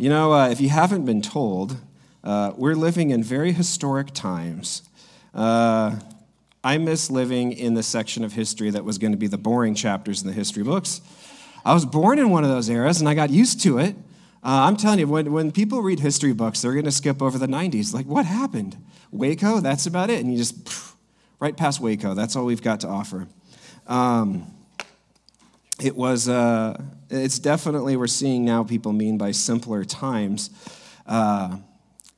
You know, uh, if you haven't been told, uh, we're living in very historic times. Uh, I miss living in the section of history that was going to be the boring chapters in the history books. I was born in one of those eras and I got used to it. Uh, I'm telling you, when, when people read history books, they're going to skip over the 90s. Like, what happened? Waco? That's about it. And you just, right past Waco. That's all we've got to offer. Um, it was, uh, it's definitely, we're seeing now people mean by simpler times. Uh,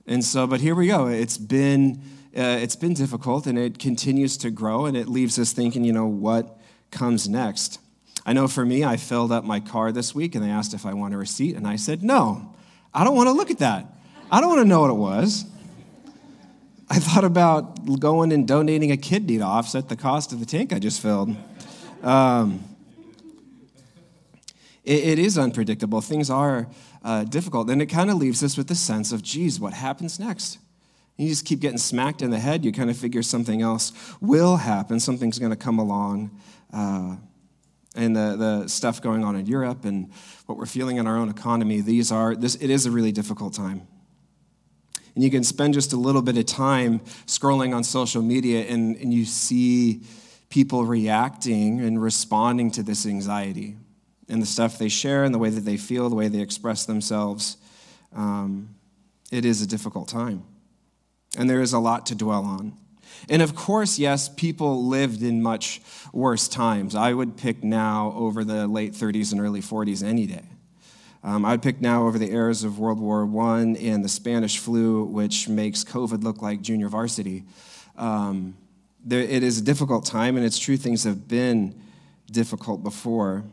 and so, but here we go. It's been, uh, it's been difficult and it continues to grow and it leaves us thinking, you know, what comes next? I know for me, I filled up my car this week and they asked if I want a receipt, and I said, no, I don't want to look at that. I don't want to know what it was. I thought about going and donating a kidney to offset the cost of the tank I just filled. Um, it, it is unpredictable. Things are uh, difficult. And it kind of leaves us with the sense of, geez, what happens next? You just keep getting smacked in the head. You kind of figure something else will happen, something's going to come along. Uh, and the, the stuff going on in Europe and what we're feeling in our own economy, these are, this, it is a really difficult time. And you can spend just a little bit of time scrolling on social media and, and you see people reacting and responding to this anxiety and the stuff they share and the way that they feel, the way they express themselves. Um, it is a difficult time. And there is a lot to dwell on. And of course, yes, people lived in much worse times. I would pick now over the late 30s and early 40s any day. Um, I would pick now over the eras of World War I and the Spanish flu, which makes COVID look like junior varsity. Um, there, it is a difficult time, and it's true things have been difficult before,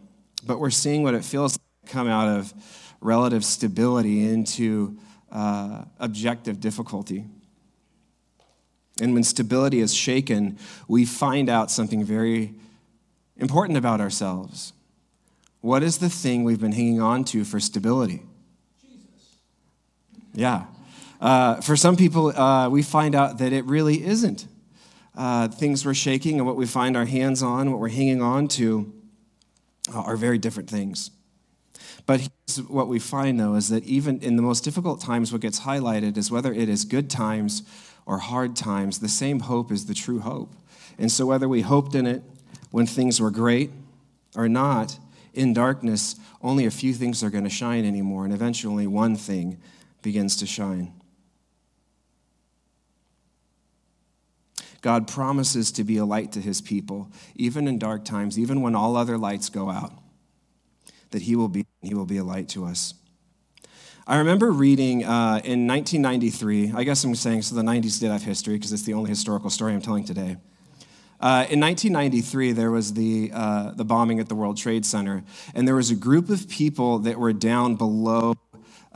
but we're seeing what it feels like come out of relative stability into uh, objective difficulty. And when stability is shaken, we find out something very important about ourselves. What is the thing we've been hanging on to for stability? Jesus. Yeah. Uh, for some people, uh, we find out that it really isn't. Uh, things we're shaking and what we find our hands on, what we're hanging on to, Uh, are very different things. But what we find, though, is that even in the most difficult times, what gets highlighted is whether it is good times or hard times, the same hope is the true hope. And so, whether we hoped in it when things were great or not, in darkness, only a few things are going to shine anymore, and eventually one thing begins to shine. God promises to be a light to his people, even in dark times, even when all other lights go out, that he will be, he will be a light to us. I remember reading uh, in 1993, I guess I'm saying so the 90s did have history because it's the only historical story I'm telling today. Uh, in 1993, there was the, uh, the bombing at the World Trade Center, and there was a group of people that were down below,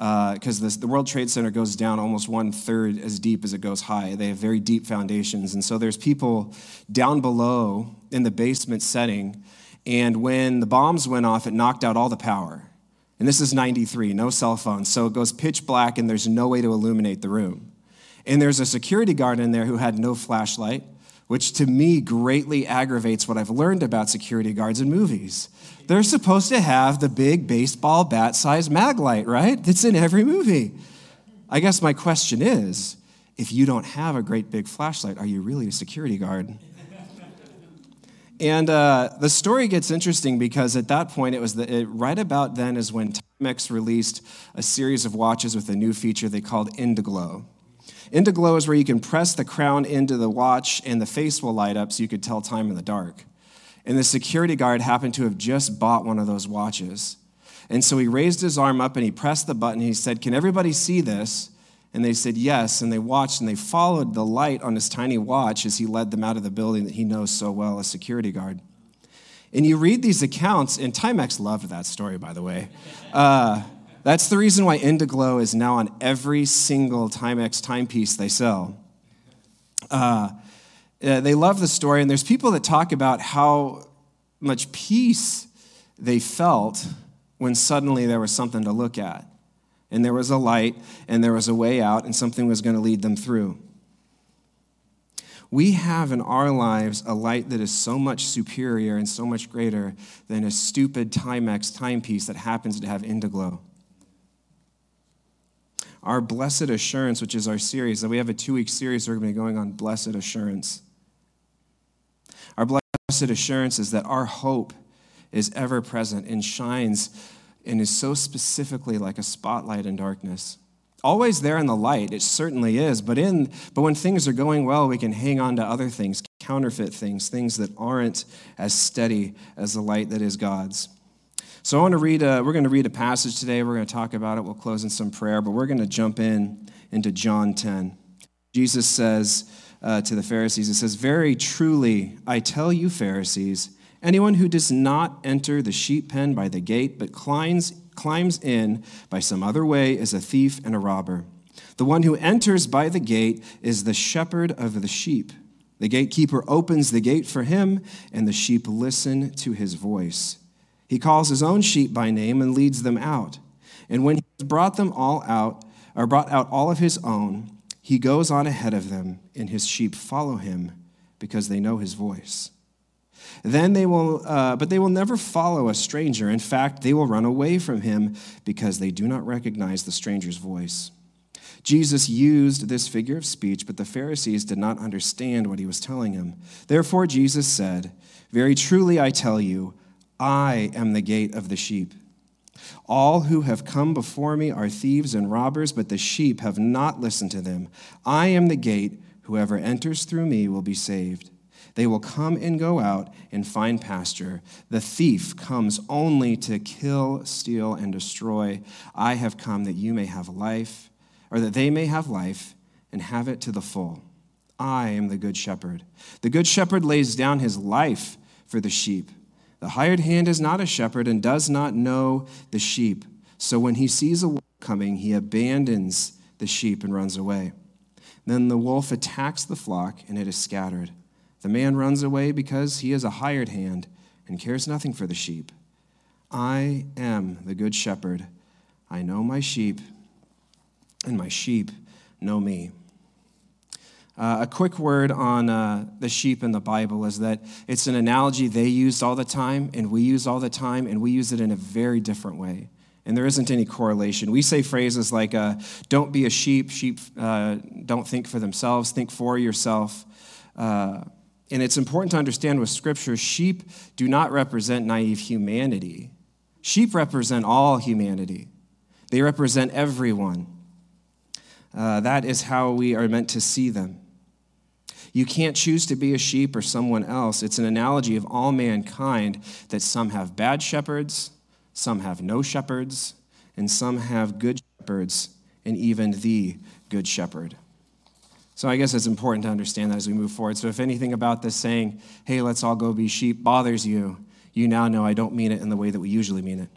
because uh, the World Trade Center goes down almost one third as deep as it goes high. They have very deep foundations, and so there's people down below in the basement setting, and when the bombs went off, it knocked out all the power. And this is 93, no cell phones. So it goes pitch black and there's no way to illuminate the room. And there's a security guard in there who had no flashlight, which to me greatly aggravates what I've learned about security guards in movies. They're supposed to have the big baseball bat sized mag light, right? That's in every movie. I guess my question is if you don't have a great big flashlight, are you really a security guard? And uh, the story gets interesting because at that point, it was the, it, right about then is when Timex released a series of watches with a new feature they called Indiglo. glow is where you can press the crown into the watch and the face will light up so you could tell time in the dark. And the security guard happened to have just bought one of those watches. And so he raised his arm up and he pressed the button. He said, Can everybody see this? And they said yes, and they watched and they followed the light on his tiny watch as he led them out of the building that he knows so well as security guard. And you read these accounts, and Timex loved that story, by the way. Uh, that's the reason why Indiglo is now on every single Timex timepiece they sell. Uh, uh, they love the story, and there's people that talk about how much peace they felt when suddenly there was something to look at and there was a light, and there was a way out, and something was going to lead them through. We have in our lives a light that is so much superior and so much greater than a stupid Timex timepiece that happens to have Indiglo. Our blessed assurance, which is our series. that we have a two week series we're going to be going on blessed assurance. Our blessed assurance is that our hope is ever present and shines and is so specifically like a spotlight in darkness. Always there in the light, it certainly is, but in but when things are going well, we can hang on to other things, counterfeit things, things that aren't as steady as the light that is God's. So I want to read. A, we're going to read a passage today. We're going to talk about it. We'll close in some prayer, but we're going to jump in into John 10. Jesus says uh, to the Pharisees, "It says, very truly, I tell you, Pharisees, anyone who does not enter the sheep pen by the gate, but climbs climbs in by some other way is a thief and a robber. The one who enters by the gate is the shepherd of the sheep." The gatekeeper opens the gate for him, and the sheep listen to his voice. He calls his own sheep by name and leads them out. And when he has brought them all out, or brought out all of his own, he goes on ahead of them, and his sheep follow him because they know his voice. Then they will, uh, but they will never follow a stranger. In fact, they will run away from him because they do not recognize the stranger's voice. Jesus used this figure of speech, but the Pharisees did not understand what he was telling him. Therefore, Jesus said, Very truly I tell you, I am the gate of the sheep. All who have come before me are thieves and robbers, but the sheep have not listened to them. I am the gate. Whoever enters through me will be saved. They will come and go out and find pasture. The thief comes only to kill, steal, and destroy. I have come that you may have life, or that they may have life and have it to the full. I am the good shepherd. The good shepherd lays down his life for the sheep. The hired hand is not a shepherd and does not know the sheep. So when he sees a wolf coming, he abandons the sheep and runs away. Then the wolf attacks the flock, and it is scattered. The man runs away because he is a hired hand and cares nothing for the sheep. I am the good shepherd. I know my sheep, and my sheep know me. Uh, a quick word on uh, the sheep in the Bible is that it's an analogy they used all the time, and we use all the time, and we use it in a very different way. And there isn't any correlation. We say phrases like, uh, don't be a sheep, sheep uh, don't think for themselves, think for yourself. Uh, and it's important to understand with Scripture, sheep do not represent naive humanity. Sheep represent all humanity, they represent everyone. Uh, that is how we are meant to see them. You can't choose to be a sheep or someone else. It's an analogy of all mankind that some have bad shepherds, some have no shepherds, and some have good shepherds, and even the good shepherd. So I guess it's important to understand that as we move forward. So if anything about this saying, hey, let's all go be sheep, bothers you, you now know I don't mean it in the way that we usually mean it.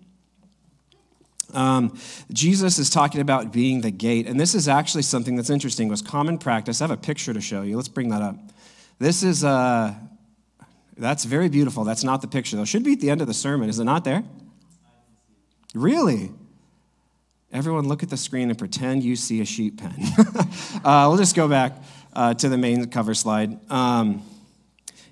Um, Jesus is talking about being the gate, and this is actually something that's interesting. Was common practice. I have a picture to show you. Let's bring that up. This is uh, that's very beautiful. That's not the picture though. Should be at the end of the sermon. Is it not there? Really? Everyone, look at the screen and pretend you see a sheep pen. uh, we'll just go back uh, to the main cover slide. Um,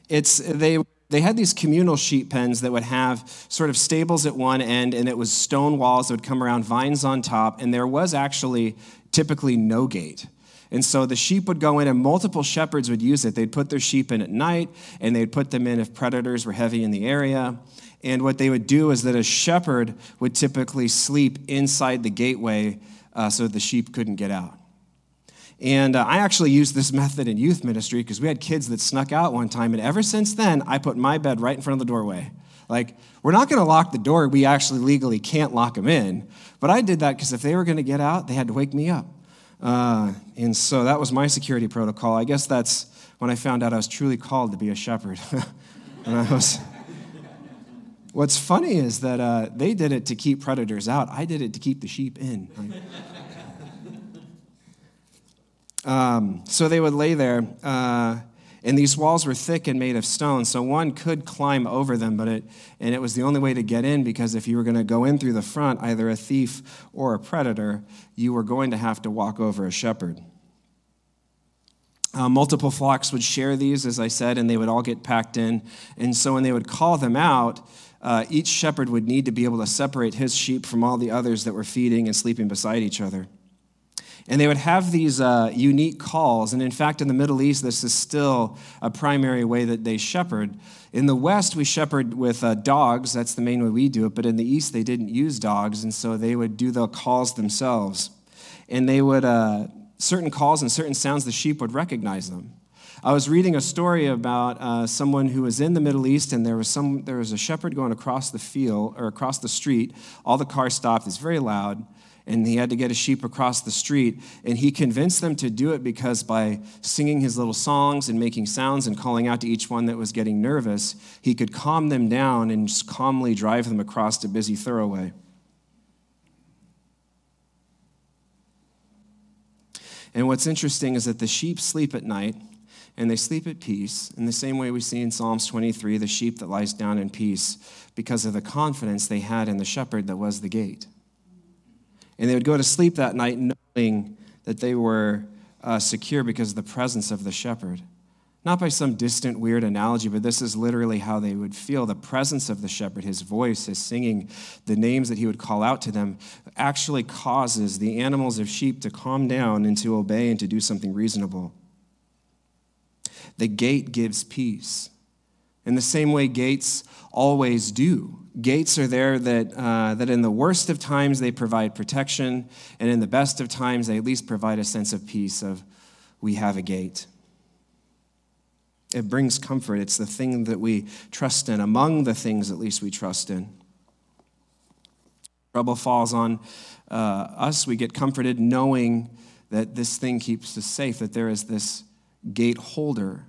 it's they they had these communal sheep pens that would have sort of stables at one end, and it was stone walls that would come around, vines on top, and there was actually typically no gate. And so the sheep would go in, and multiple shepherds would use it. They'd put their sheep in at night, and they'd put them in if predators were heavy in the area. And what they would do is that a shepherd would typically sleep inside the gateway uh, so the sheep couldn't get out. And uh, I actually used this method in youth ministry because we had kids that snuck out one time. And ever since then, I put my bed right in front of the doorway. Like, we're not going to lock the door. We actually legally can't lock them in. But I did that because if they were going to get out, they had to wake me up. Uh, and so that was my security protocol. I guess that's when I found out I was truly called to be a shepherd. and I was. What's funny is that uh, they did it to keep predators out. I did it to keep the sheep in. Um, so they would lay there, uh, and these walls were thick and made of stone, so one could climb over them, but it, and it was the only way to get in because if you were going to go in through the front, either a thief or a predator, you were going to have to walk over a shepherd. Uh, multiple flocks would share these, as I said, and they would all get packed in. And so when they would call them out, uh, each shepherd would need to be able to separate his sheep from all the others that were feeding and sleeping beside each other. And they would have these uh, unique calls. And in fact, in the Middle East, this is still a primary way that they shepherd. In the West, we shepherd with uh, dogs. That's the main way we do it. But in the East, they didn't use dogs. And so they would do the calls themselves. And they would, uh, certain calls and certain sounds, the sheep would recognize them. I was reading a story about uh, someone who was in the Middle East, and there was some there was a shepherd going across the field or across the street. All the cars stopped. It's very loud, and he had to get a sheep across the street. And he convinced them to do it because by singing his little songs and making sounds and calling out to each one that was getting nervous, he could calm them down and calmly drive them across a busy thoroughway. And what's interesting is that the sheep sleep at night and they sleep at peace in the same way we see in Psalms 23 the sheep that lies down in peace because of the confidence they had in the shepherd that was the gate. And they would go to sleep that night knowing that they were uh, secure because of the presence of the shepherd. Not by some distant, weird analogy, but this is literally how they would feel. The presence of the shepherd, his voice, his singing, the names that he would call out to them, actually causes the animals of sheep to calm down and to obey and to do something reasonable. The gate gives peace. In the same way gates always do. Gates are there that, uh, that in the worst of times they provide protection, and in the best of times they at least provide a sense of peace of we have a gate. It brings comfort. It's the thing that we trust in, among the things at least we trust in. Trouble falls on uh, us, we get comforted knowing that this thing keeps us safe, that there is this gate holder.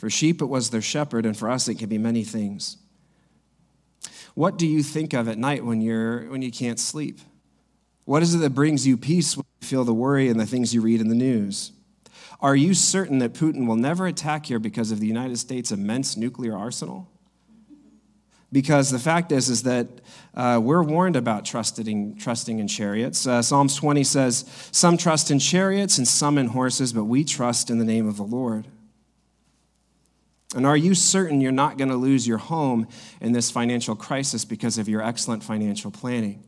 For sheep, it was their shepherd, and for us, it can be many things. What do you think of at night when, you're, when you can't sleep? What is it that brings you peace when you feel the worry and the things you read in the news? Are you certain that Putin will never attack here because of the United States' immense nuclear arsenal? because the fact is is that uh, we're warned about trusting, trusting in chariots uh, psalms 20 says some trust in chariots and some in horses but we trust in the name of the lord and are you certain you're not going to lose your home in this financial crisis because of your excellent financial planning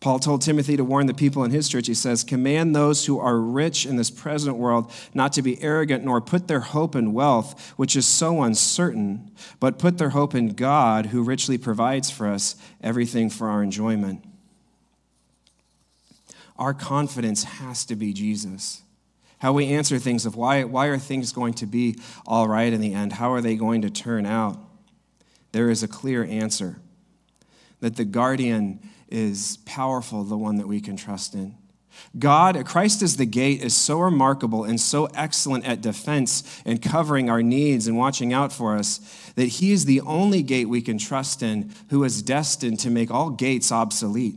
Paul told Timothy to warn the people in his church. He says, Command those who are rich in this present world not to be arrogant nor put their hope in wealth, which is so uncertain, but put their hope in God, who richly provides for us everything for our enjoyment. Our confidence has to be Jesus. How we answer things of why, why are things going to be all right in the end? How are they going to turn out? There is a clear answer that the guardian is powerful, the one that we can trust in. God, Christ as the gate, is so remarkable and so excellent at defense and covering our needs and watching out for us that He is the only gate we can trust in who is destined to make all gates obsolete.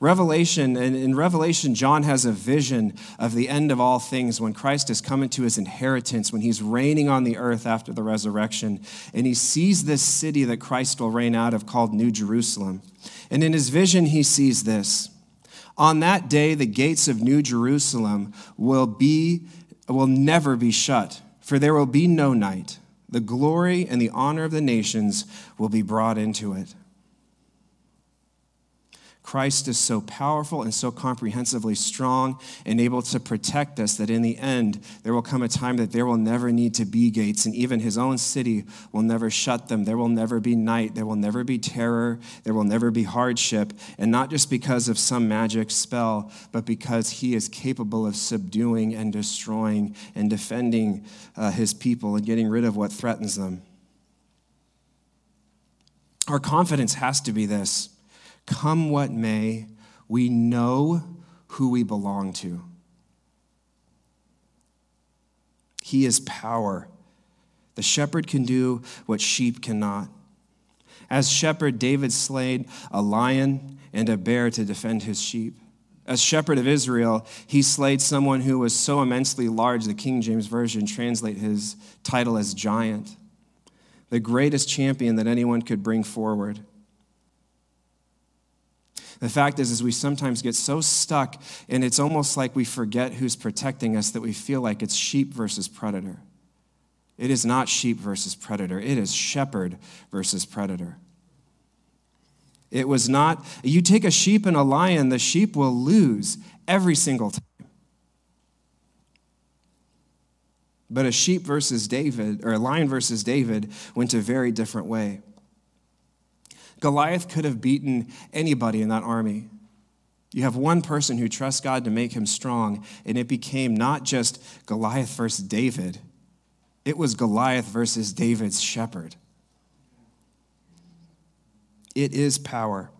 Revelation, and in Revelation, John has a vision of the end of all things when Christ has come into his inheritance, when he's reigning on the earth after the resurrection. And he sees this city that Christ will reign out of called New Jerusalem. And in his vision, he sees this. On that day, the gates of New Jerusalem will, be, will never be shut, for there will be no night. The glory and the honor of the nations will be brought into it. Christ is so powerful and so comprehensively strong and able to protect us that in the end, there will come a time that there will never need to be gates, and even his own city will never shut them. There will never be night. There will never be terror. There will never be hardship. And not just because of some magic spell, but because he is capable of subduing and destroying and defending uh, his people and getting rid of what threatens them. Our confidence has to be this Come what may, we know who we belong to. He is power. The shepherd can do what sheep cannot. As shepherd, David slayed a lion and a bear to defend his sheep. As shepherd of Israel, he slayed someone who was so immensely large, the King James Version translate his title as giant, the greatest champion that anyone could bring forward. The fact is, is we sometimes get so stuck, and it's almost like we forget who's protecting us that we feel like it's sheep versus predator. It is not sheep versus predator, it is shepherd versus predator. It was not, you take a sheep and a lion, the sheep will lose every single time. But a sheep versus David, or a lion versus David, went a very different way. Goliath could have beaten anybody in that army. You have one person who trusts God to make him strong, and it became not just Goliath versus David, it was Goliath versus David's shepherd. It is power.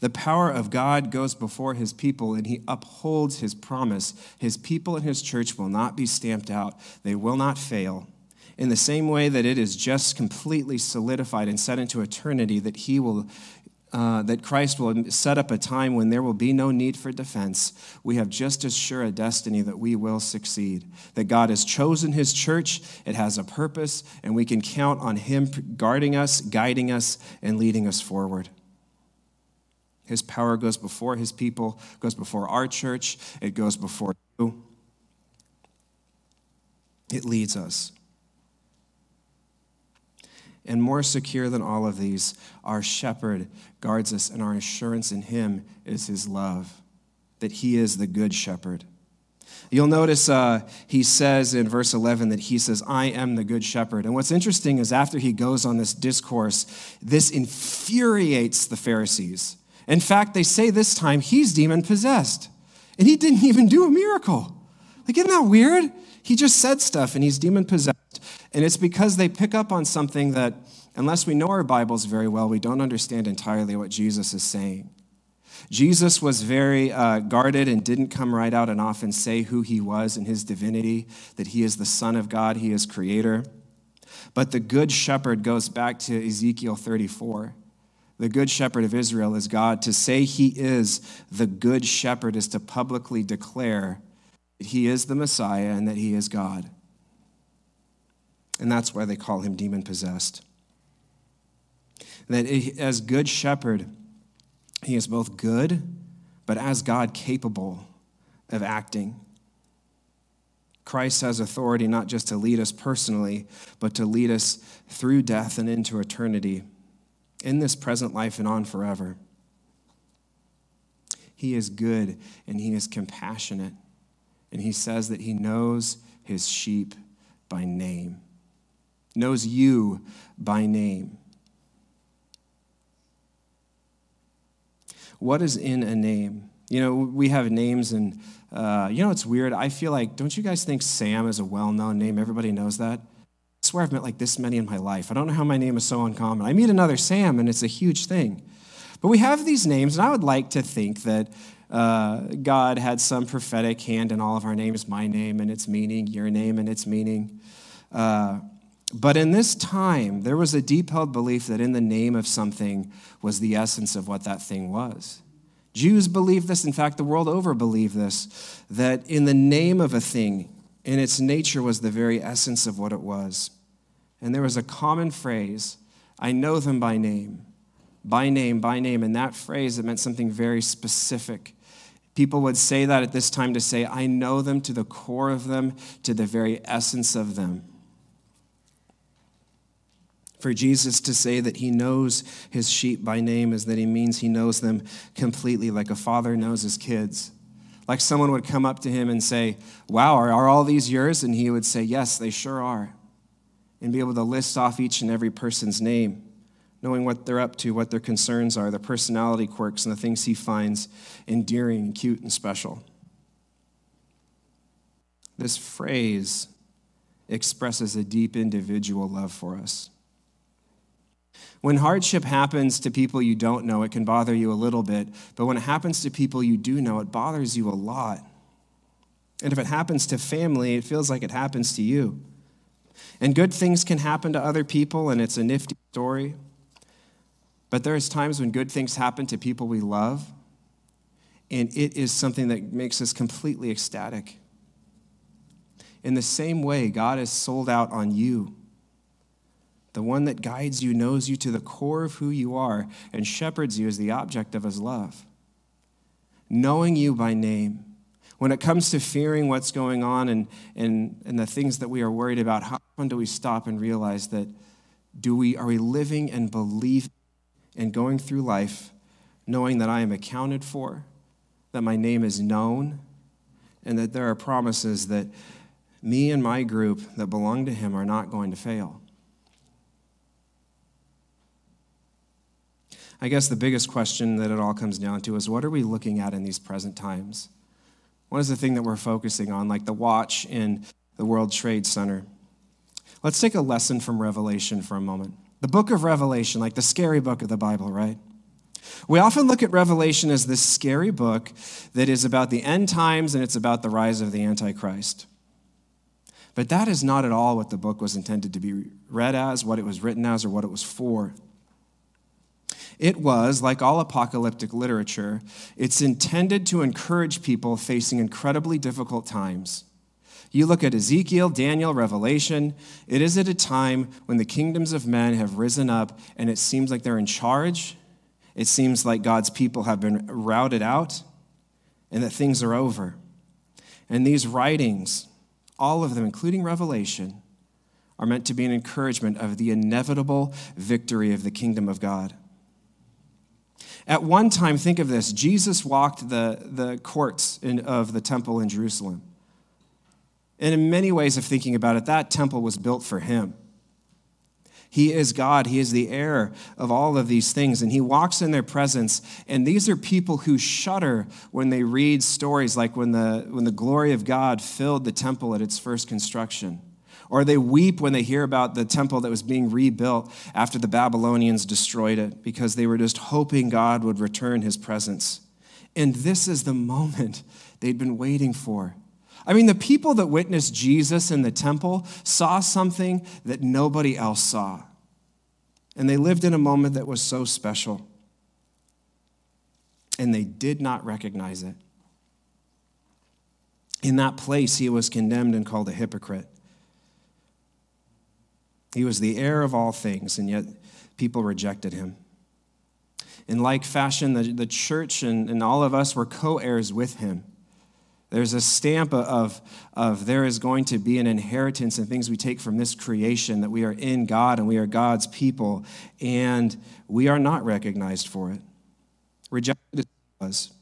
The power of God goes before his people and he upholds his promise. His people and his church will not be stamped out, they will not fail. In the same way that it is just completely solidified and set into eternity that he will uh, that Christ will set up a time when there will be no need for defense, we have just as sure a destiny that we will succeed. That God has chosen His church, it has a purpose, and we can count on Him guarding us, guiding us, and leading us forward. His power goes before His people, goes before our church, it goes before you. It leads us. And more secure than all of these, our shepherd guards us, and our assurance in him is his love, that he is the good shepherd. You'll notice uh, he says in verse 11 that he says, I am the good shepherd. And what's interesting is after he goes on this discourse, this infuriates the Pharisees. In fact, they say this time he's demon possessed. And he didn't even do a miracle. Like, isn't that weird? He just said stuff and he's demon possessed. And it's because they pick up on something that, unless we know our Bibles very well, we don't understand entirely what Jesus is saying. Jesus was very uh, guarded and didn't come right out and often say who he was in his divinity, that he is the Son of God, he is creator. But the Good Shepherd goes back to Ezekiel 34. The Good Shepherd of Israel is God. To say he is the Good Shepherd is to publicly declare that he is the Messiah and that he is God and that's why they call him demon possessed. That as good shepherd, he is both good, but as God, capable of acting. Christ has authority not just to lead us personally, but to lead us through death and into eternity, in this present life and on forever. He is good and he is compassionate, and he says that he knows his sheep by name knows you by name. What is in a name? You know, we have names, and uh, you know, it's weird. I feel like, don't you guys think Sam is a well known name? Everybody knows that. I swear I've met like this many in my life. I don't know how my name is so uncommon. I meet another Sam, and it's a huge thing. But we have these names, and I would like to think that uh, God had some prophetic hand in all of our names my name and its meaning, your name and its meaning. Uh, but in this time, there was a deep held belief that in the name of something was the essence of what that thing was. Jews believed this. In fact, the world over believed this that in the name of a thing, in its nature, was the very essence of what it was. And there was a common phrase I know them by name, by name, by name. And that phrase, it meant something very specific. People would say that at this time to say, I know them to the core of them, to the very essence of them for Jesus to say that he knows his sheep by name is that he means he knows them completely, like a father knows his kids. Like someone would come up to him and say, Wow, are, are all these yours? And he would say, Yes, they sure are. And be able to list off each and every person's name, knowing what they're up to, what their concerns are, their personality quirks, and the things he finds endearing and cute and special. This phrase expresses a deep individual love for us. When hardship happens to people you don't know, it can bother you a little bit. But when it happens to people you do know, it bothers you a lot. And if it happens to family, it feels like it happens to you. And good things can happen to other people, and it's a nifty story. But there's times when good things happen to people we love, and it is something that makes us completely ecstatic. In the same way, God is sold out on you the one that guides you, knows you to the core of who you are, and shepherds you as the object of his love. Knowing you by name. When it comes to fearing what's going on and, and, and the things that we are worried about, how often do we stop and realize that do we, are we living and believing and going through life knowing that I am accounted for, that my name is known, and that there are promises that me and my group that belong to him are not going to fail. I guess the biggest question that it all comes down to is what are we looking at in these present times? What is the thing that we're focusing on, like the watch in the World Trade Center? Let's take a lesson from Revelation for a moment. The book of Revelation, like the scary book of the Bible, right? We often look at Revelation as this scary book that is about the end times and it's about the rise of the Antichrist. But that is not at all what the book was intended to be read as, what it was written as, or what it was for. It was, like all apocalyptic literature, it's intended to encourage people facing incredibly difficult times. You look at Ezekiel, Daniel, Revelation, it is at a time when the kingdoms of men have risen up and it seems like they're in charge. It seems like God's people have been routed out and that things are over. And these writings, all of them, including Revelation, are meant to be an encouragement of the inevitable victory of the kingdom of God. At one time, think of this Jesus walked the, the courts in, of the temple in Jerusalem. And in many ways of thinking about it, that temple was built for him. He is God. He is the heir of all of these things. And he walks in their presence. And these are people who shudder when they read stories like when the, when the glory of God filled the temple at its first construction. Or they weep when they hear about the temple that was being rebuilt after the Babylonians destroyed it because they were just hoping God would return his presence. And this is the moment they'd been waiting for. I mean, the people that witnessed Jesus in the temple saw something that nobody else saw. And they lived in a moment that was so special. And they did not recognize it. In that place, he was condemned and called a hypocrite. He was the heir of all things, and yet people rejected him. In like fashion, the, the church and, and all of us were co heirs with him. There's a stamp of, of there is going to be an inheritance and things we take from this creation that we are in God and we are God's people, and we are not recognized for it. Rejected was.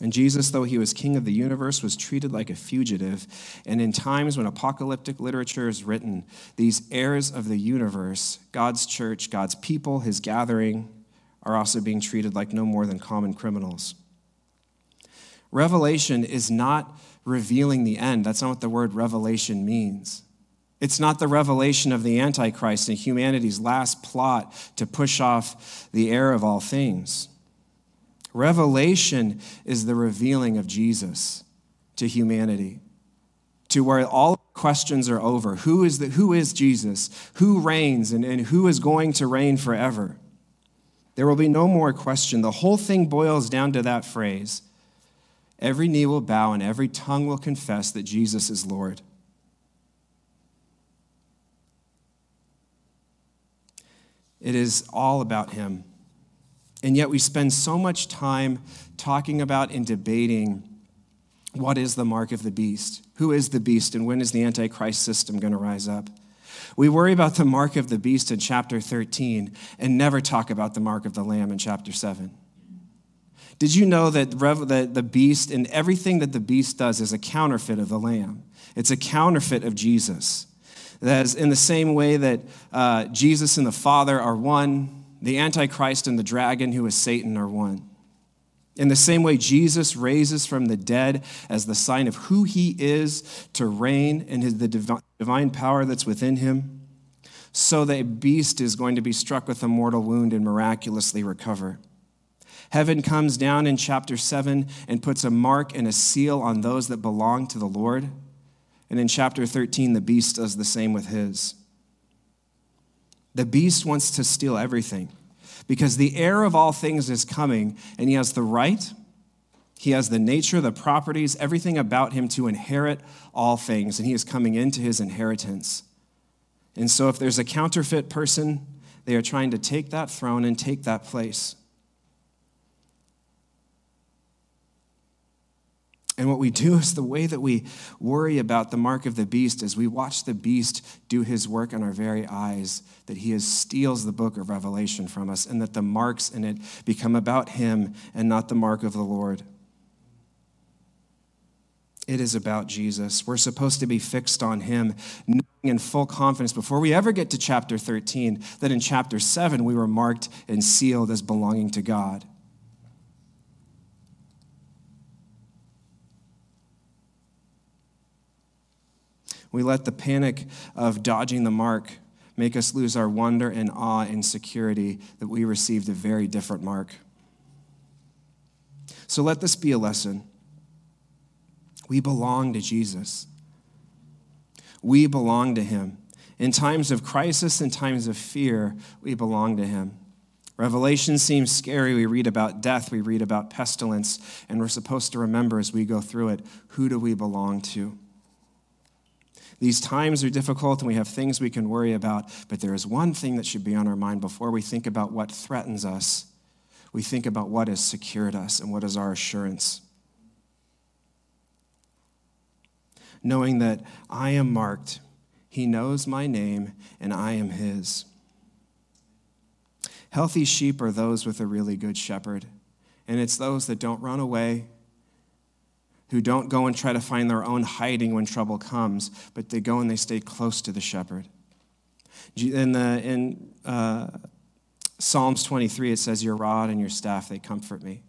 And Jesus, though he was king of the universe, was treated like a fugitive. And in times when apocalyptic literature is written, these heirs of the universe, God's church, God's people, his gathering, are also being treated like no more than common criminals. Revelation is not revealing the end. That's not what the word revelation means. It's not the revelation of the Antichrist and humanity's last plot to push off the heir of all things. Revelation is the revealing of Jesus to humanity, to where all questions are over. Who is, the, who is Jesus? Who reigns and, and who is going to reign forever? There will be no more question. The whole thing boils down to that phrase every knee will bow and every tongue will confess that Jesus is Lord. It is all about Him. And yet we spend so much time talking about and debating what is the mark of the beast? Who is the beast and when is the Antichrist system going to rise up? We worry about the mark of the beast in chapter 13 and never talk about the mark of the lamb in chapter 7. Did you know that the beast and everything that the beast does is a counterfeit of the lamb? It's a counterfeit of Jesus. That is in the same way that uh, Jesus and the Father are one, the Antichrist and the dragon, who is Satan, are one. In the same way, Jesus raises from the dead as the sign of who he is to reign his, the divine power that's within him, so the beast is going to be struck with a mortal wound and miraculously recover. Heaven comes down in chapter 7 and puts a mark and a seal on those that belong to the Lord. And in chapter 13, the beast does the same with his. The beast wants to steal everything because the heir of all things is coming and he has the right, he has the nature, the properties, everything about him to inherit all things, and he is coming into his inheritance. And so, if there's a counterfeit person, they are trying to take that throne and take that place. And what we do is the way that we worry about the mark of the beast is we watch the beast do his work in our very eyes, that he is, steals the book of Revelation from us, and that the marks in it become about him and not the mark of the Lord. It is about Jesus. We're supposed to be fixed on him, knowing in full confidence before we ever get to chapter 13 that in chapter 7 we were marked and sealed as belonging to God. We let the panic of dodging the mark make us lose our wonder and awe and security that we received a very different mark. So let this be a lesson. We belong to Jesus. We belong to him. In times of crisis and times of fear, we belong to him. Revelation seems scary. We read about death, we read about pestilence, and we're supposed to remember as we go through it who do we belong to? These times are difficult and we have things we can worry about, but there is one thing that should be on our mind before we think about what threatens us. We think about what has secured us and what is our assurance. Knowing that I am marked, He knows my name, and I am His. Healthy sheep are those with a really good shepherd, and it's those that don't run away who don't go and try to find their own hiding when trouble comes, but they go and they stay close to the shepherd. In, the, in uh, Psalms 23, it says, Your rod and your staff, they comfort me.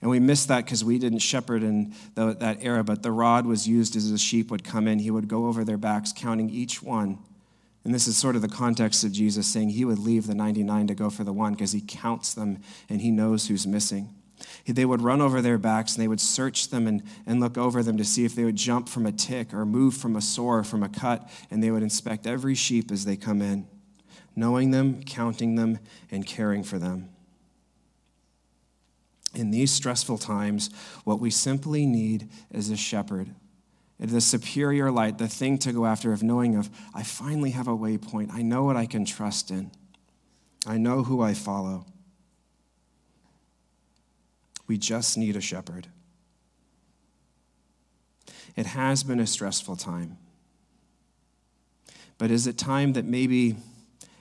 And we miss that because we didn't shepherd in the, that era, but the rod was used as the sheep would come in. He would go over their backs, counting each one. And this is sort of the context of Jesus saying he would leave the 99 to go for the one because he counts them and he knows who's missing. They would run over their backs and they would search them and, and look over them to see if they would jump from a tick or move from a sore, from a cut, and they would inspect every sheep as they come in, knowing them, counting them, and caring for them. In these stressful times, what we simply need is a shepherd. The superior light, the thing to go after of knowing of, I finally have a waypoint. I know what I can trust in. I know who I follow. We just need a shepherd. It has been a stressful time. But is it time that maybe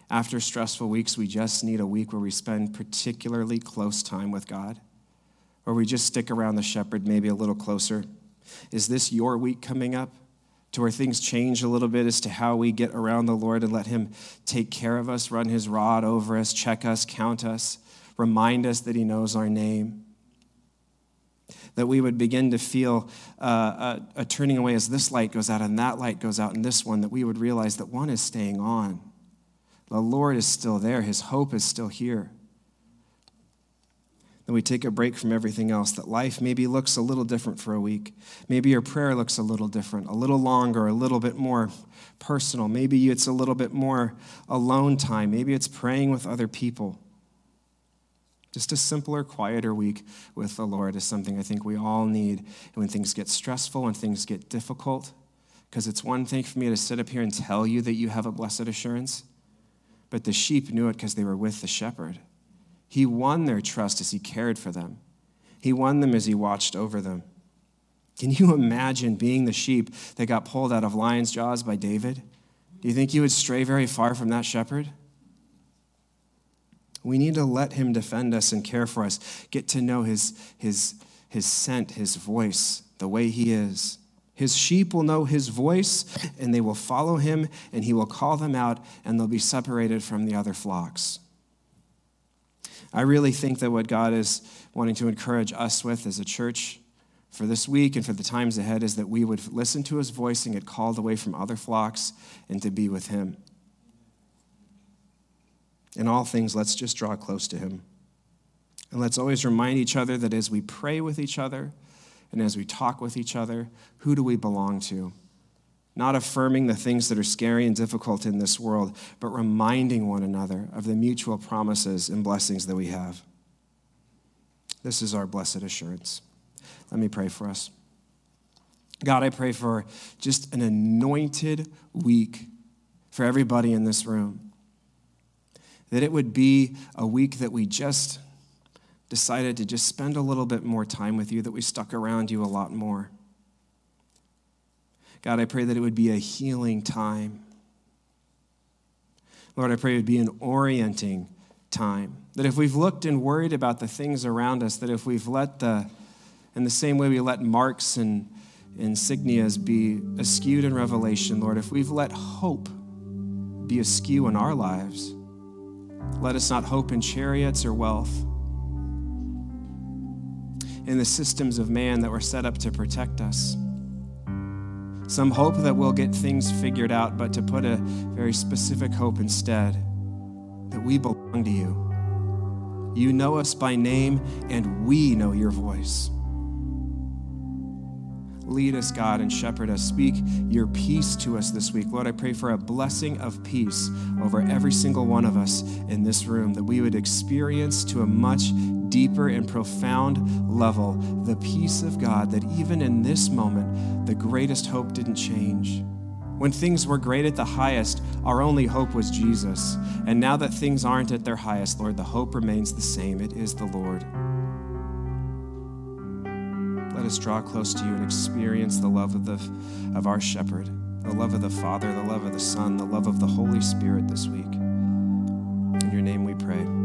after stressful weeks, we just need a week where we spend particularly close time with God? Or we just stick around the shepherd maybe a little closer? Is this your week coming up? To where things change a little bit as to how we get around the Lord and let Him take care of us, run His rod over us, check us, count us, remind us that He knows our name that we would begin to feel uh, a, a turning away as this light goes out and that light goes out and this one, that we would realize that one is staying on. The Lord is still there, His hope is still here. Then we take a break from everything else, that life maybe looks a little different for a week. Maybe your prayer looks a little different, a little longer, a little bit more personal. Maybe it's a little bit more alone time. Maybe it's praying with other people. Just a simpler, quieter week with the Lord is something I think we all need. And when things get stressful, when things get difficult, because it's one thing for me to sit up here and tell you that you have a blessed assurance, but the sheep knew it because they were with the shepherd. He won their trust as he cared for them, he won them as he watched over them. Can you imagine being the sheep that got pulled out of lion's jaws by David? Do you think you would stray very far from that shepherd? We need to let him defend us and care for us, get to know his, his, his scent, his voice, the way he is. His sheep will know his voice, and they will follow him, and he will call them out, and they'll be separated from the other flocks. I really think that what God is wanting to encourage us with as a church for this week and for the times ahead is that we would listen to his voice and get called away from other flocks and to be with him. In all things, let's just draw close to Him. And let's always remind each other that as we pray with each other and as we talk with each other, who do we belong to? Not affirming the things that are scary and difficult in this world, but reminding one another of the mutual promises and blessings that we have. This is our blessed assurance. Let me pray for us. God, I pray for just an anointed week for everybody in this room that it would be a week that we just decided to just spend a little bit more time with you, that we stuck around you a lot more. God, I pray that it would be a healing time. Lord, I pray it would be an orienting time. That if we've looked and worried about the things around us, that if we've let the, in the same way we let marks and, insignias be askewed in revelation, Lord, if we've let hope be askew in our lives, let us not hope in chariots or wealth, in the systems of man that were set up to protect us. Some hope that we'll get things figured out, but to put a very specific hope instead that we belong to you. You know us by name, and we know your voice. Lead us, God, and shepherd us. Speak your peace to us this week. Lord, I pray for a blessing of peace over every single one of us in this room, that we would experience to a much deeper and profound level the peace of God, that even in this moment, the greatest hope didn't change. When things were great at the highest, our only hope was Jesus. And now that things aren't at their highest, Lord, the hope remains the same. It is the Lord. Let us draw close to you and experience the love of, the, of our shepherd, the love of the Father, the love of the Son, the love of the Holy Spirit this week. In your name we pray.